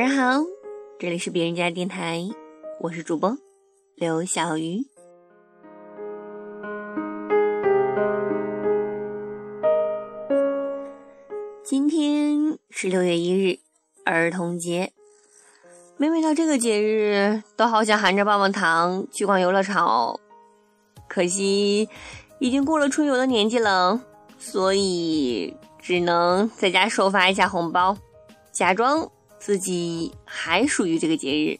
晚上好这里是别人家电台，我是主播刘小鱼。今天是六月一日，儿童节。每每到这个节日，都好想含着棒棒糖去逛游乐场哦。可惜已经过了春游的年纪了，所以只能在家收发一下红包，假装。自己还属于这个节日。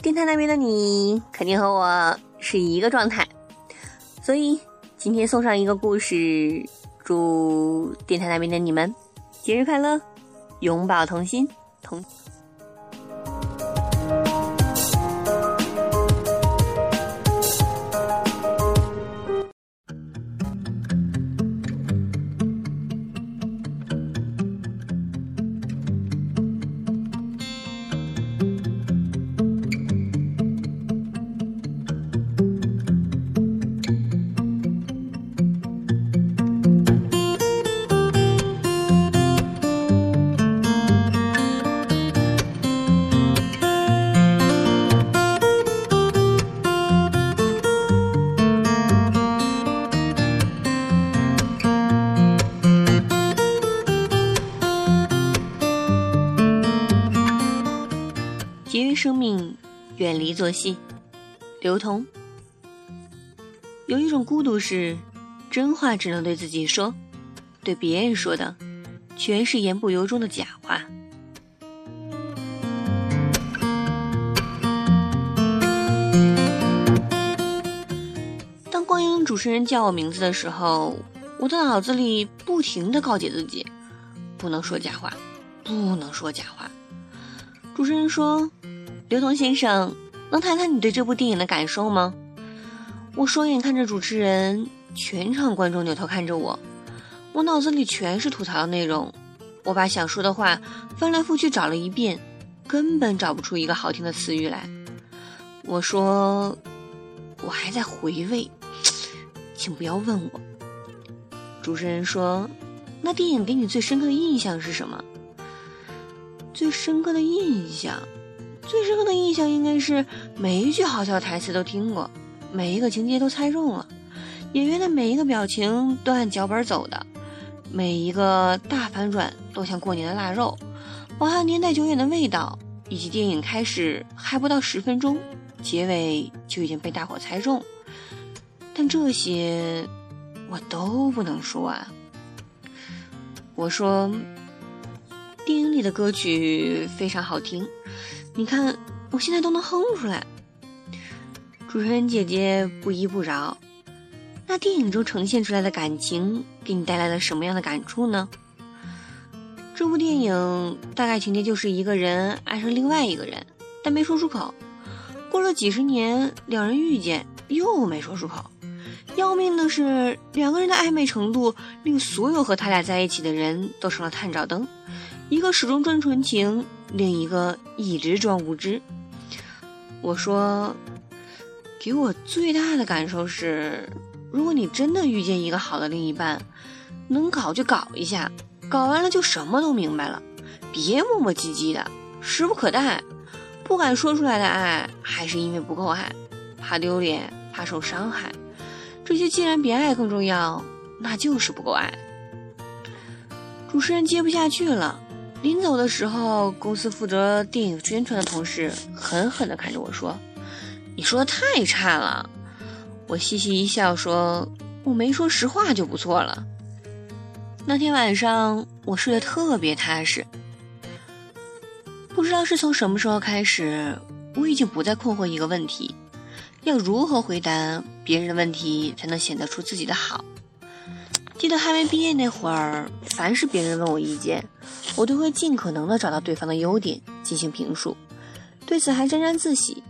电台那边的你肯定和我是一个状态，所以今天送上一个故事，祝电台那边的你们节日快乐，永葆童心，童。远离作戏。刘同，有一种孤独是，真话只能对自己说，对别人说的，全是言不由衷的假话。当光影主持人叫我名字的时候，我的脑子里不停的告诫自己，不能说假话，不能说假话。主持人说：“刘同先生，能谈谈你对这部电影的感受吗？”我双眼看着主持人，全场观众扭头看着我，我脑子里全是吐槽的内容。我把想说的话翻来覆去找了一遍，根本找不出一个好听的词语来。我说：“我还在回味，请不要问我。”主持人说：“那电影给你最深刻的印象是什么？”最深刻的印象，最深刻的印象应该是每一句好笑台词都听过，每一个情节都猜中了，演员的每一个表情都按脚本走的，每一个大反转都像过年的腊肉，饱含年代久远的味道，以及电影开始还不到十分钟，结尾就已经被大伙猜中。但这些我都不能说啊，我说。电影里的歌曲非常好听，你看我现在都能哼出来。主持人姐姐不依不饶，那电影中呈现出来的感情给你带来了什么样的感触呢？这部电影大概情节就是一个人爱上另外一个人，但没说出口。过了几十年，两人遇见又没说出口。要命的是，两个人的暧昧程度令所有和他俩在一起的人都成了探照灯。一个始终专纯情，另一个一直装无知。我说，给我最大的感受是，如果你真的遇见一个好的另一半，能搞就搞一下，搞完了就什么都明白了，别磨磨唧唧的，时不可待。不敢说出来的爱，还是因为不够爱，怕丢脸，怕受伤害。这些既然比爱更重要，那就是不够爱。主持人接不下去了。临走的时候，公司负责电影宣传的同事狠狠地看着我说：“你说的太差了。”我嘻嘻一笑说：“我没说实话就不错了。”那天晚上我睡得特别踏实。不知道是从什么时候开始，我已经不再困惑一个问题：要如何回答别人的问题才能显得出自己的好？记得还没毕业那会儿，凡是别人问我意见，我都会尽可能的找到对方的优点进行评述，对此还沾沾自喜。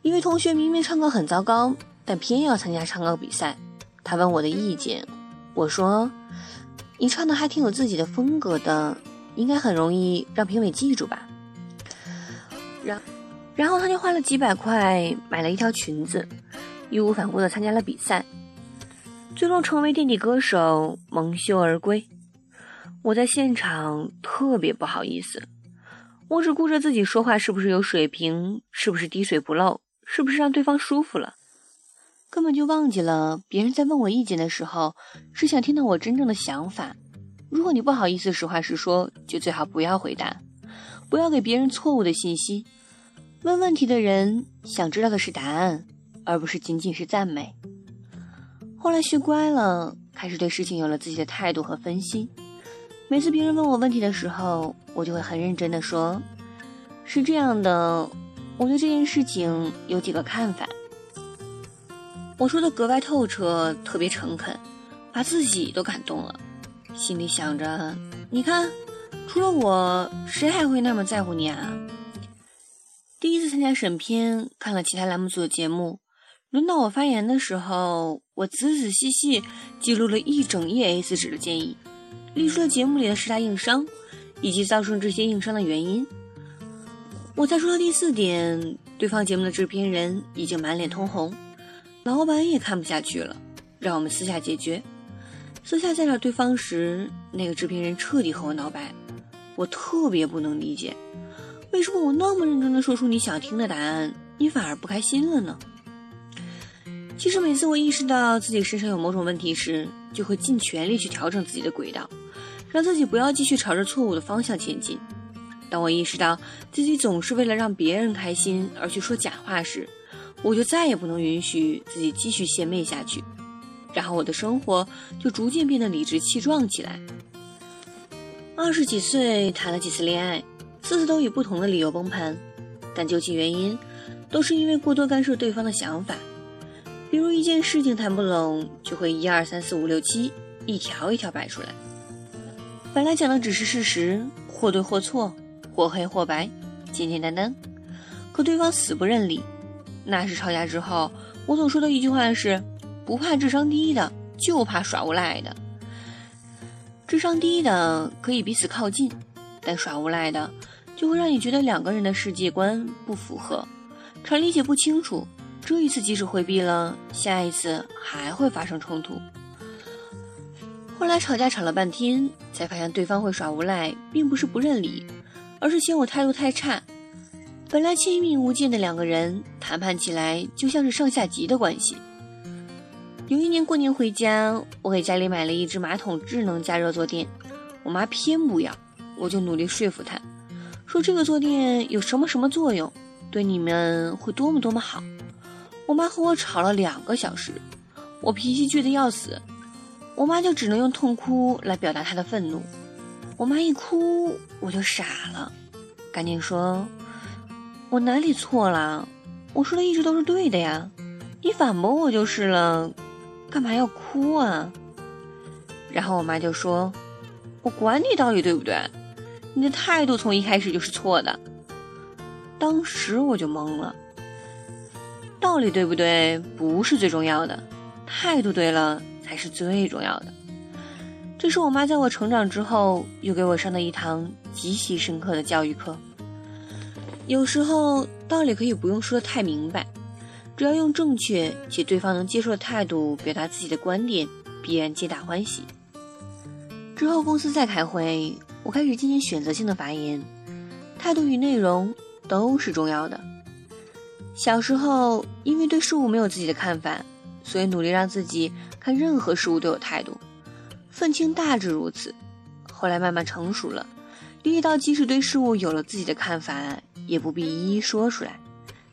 一位同学明明唱歌很糟糕，但偏要参加唱歌比赛，他问我的意见，我说：“你唱的还挺有自己的风格的，应该很容易让评委记住吧。”然然后他就花了几百块买了一条裙子，义无反顾的参加了比赛，最终成为垫底歌手，蒙羞而归。我在现场特别不好意思，我只顾着自己说话是不是有水平，是不是滴水不漏，是不是让对方舒服了，根本就忘记了别人在问我意见的时候是想听到我真正的想法。如果你不好意思实话实说，就最好不要回答，不要给别人错误的信息。问问题的人想知道的是答案，而不是仅仅是赞美。后来学乖了，开始对事情有了自己的态度和分析。每次别人问我问题的时候，我就会很认真的说：“是这样的，我对这件事情有几个看法。”我说的格外透彻，特别诚恳，把自己都感动了。心里想着，你看，除了我，谁还会那么在乎你啊？第一次参加审片，看了其他栏目组的节目，轮到我发言的时候，我仔仔细细记录了一整页 A4 纸的建议，列出了节目里的十大硬伤，以及造成这些硬伤的原因。我再说到第四点，对方节目的制片人已经满脸通红，老板也看不下去了，让我们私下解决。私下再找对方时，那个制片人彻底和我闹掰。我特别不能理解，为什么我那么认真的说出你想听的答案，你反而不开心了呢？其实每次我意识到自己身上有某种问题时，就会尽全力去调整自己的轨道，让自己不要继续朝着错误的方向前进。当我意识到自己总是为了让别人开心而去说假话时，我就再也不能允许自己继续献媚下去。然后我的生活就逐渐变得理直气壮起来。二十几岁谈了几次恋爱，次次都以不同的理由崩盘，但究其原因，都是因为过多干涉对方的想法。比如一件事情谈不拢，就会一二三四五六七一条一条摆出来。本来讲的只是事实，或对或错，或黑或白，简简单单，可对方死不认理。那是吵架之后，我总说的一句话是。不怕智商低的，就怕耍无赖的。智商低的可以彼此靠近，但耍无赖的就会让你觉得两个人的世界观不符合，常理解不清楚。这一次即使回避了，下一次还会发生冲突。后来吵架吵了半天，才发现对方会耍无赖，并不是不认理，而是嫌我态度太差。本来亲密无间的两个人，谈判起来就像是上下级的关系。有一年过年回家，我给家里买了一只马桶智能加热坐垫，我妈偏不要，我就努力说服她，说这个坐垫有什么什么作用，对你们会多么多么好。我妈和我吵了两个小时，我脾气倔得要死，我妈就只能用痛哭来表达她的愤怒。我妈一哭，我就傻了，赶紧说：“我哪里错了？我说的一直都是对的呀，你反驳我就是了。”干嘛要哭啊？然后我妈就说：“我管你道理对不对，你的态度从一开始就是错的。”当时我就懵了。道理对不对不是最重要的，态度对了才是最重要的。这是我妈在我成长之后又给我上的一堂极其深刻的教育课。有时候道理可以不用说的太明白。只要用正确且对方能接受的态度表达自己的观点，必然皆大欢喜。之后公司再开会，我开始进行选择性的发言，态度与内容都是重要的。小时候因为对事物没有自己的看法，所以努力让自己看任何事物都有态度，愤青大致如此。后来慢慢成熟了，理解到即使对事物有了自己的看法，也不必一一说出来。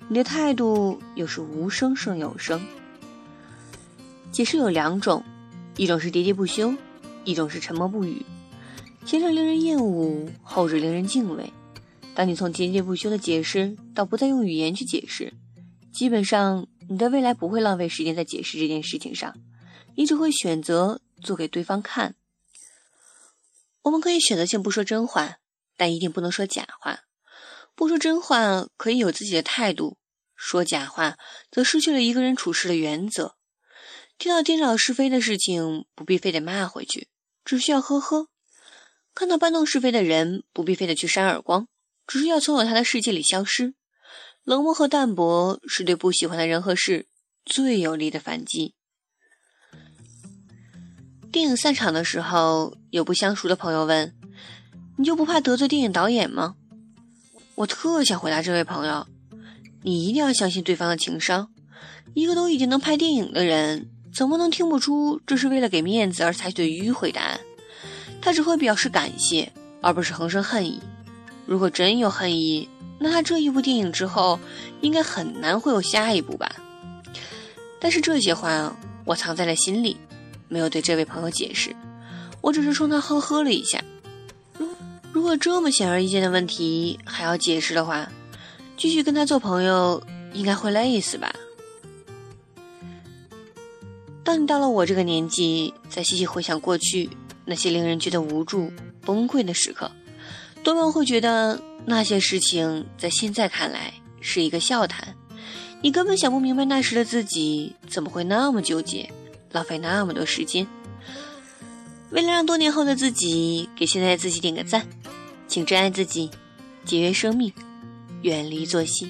你的态度又是无声胜有声。解释有两种，一种是喋喋不休，一种是沉默不语。前者令人厌恶，后者令人敬畏。当你从喋喋不休的解释到不再用语言去解释，基本上你的未来不会浪费时间在解释这件事情上，你只会选择做给对方看。我们可以选择性不说真话，但一定不能说假话。不说真话可以有自己的态度，说假话则失去了一个人处事的原则。听到颠倒是非的事情，不必非得骂回去，只需要呵呵；看到搬弄是非的人，不必非得去扇耳光，只是要从他的世界里消失。冷漠和淡泊是对不喜欢的人和事最有力的反击。电影散场的时候，有不相熟的朋友问：“你就不怕得罪电影导演吗？”我特想回答这位朋友：“你一定要相信对方的情商。一个都已经能拍电影的人，怎么能听不出这是为了给面子而采取的迂回答案？他只会表示感谢，而不是横生恨意。如果真有恨意，那他这一部电影之后，应该很难会有下一部吧？但是这些话我藏在了心里，没有对这位朋友解释。我只是冲他呵呵了一下。如如果这么显而易见的问题还要解释的话，继续跟他做朋友应该会累死吧？当你到了我这个年纪，再细细回想过去那些令人觉得无助、崩溃的时刻，多半会觉得那些事情在现在看来是一个笑谈。你根本想不明白那时的自己怎么会那么纠结，浪费那么多时间。为了让多年后的自己给现在的自己点个赞，请珍爱自己，节约生命，远离作息。